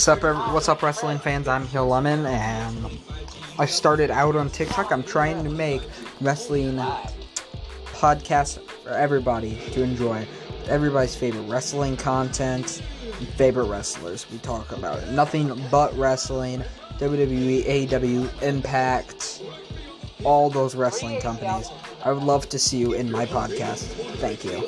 What's up, what's up, wrestling fans? I'm Hill Lemon, and I started out on TikTok. I'm trying to make wrestling podcasts for everybody to enjoy. Everybody's favorite wrestling content, favorite wrestlers. We talk about it. Nothing but wrestling. WWE, AEW, Impact, all those wrestling companies. I would love to see you in my podcast. Thank you.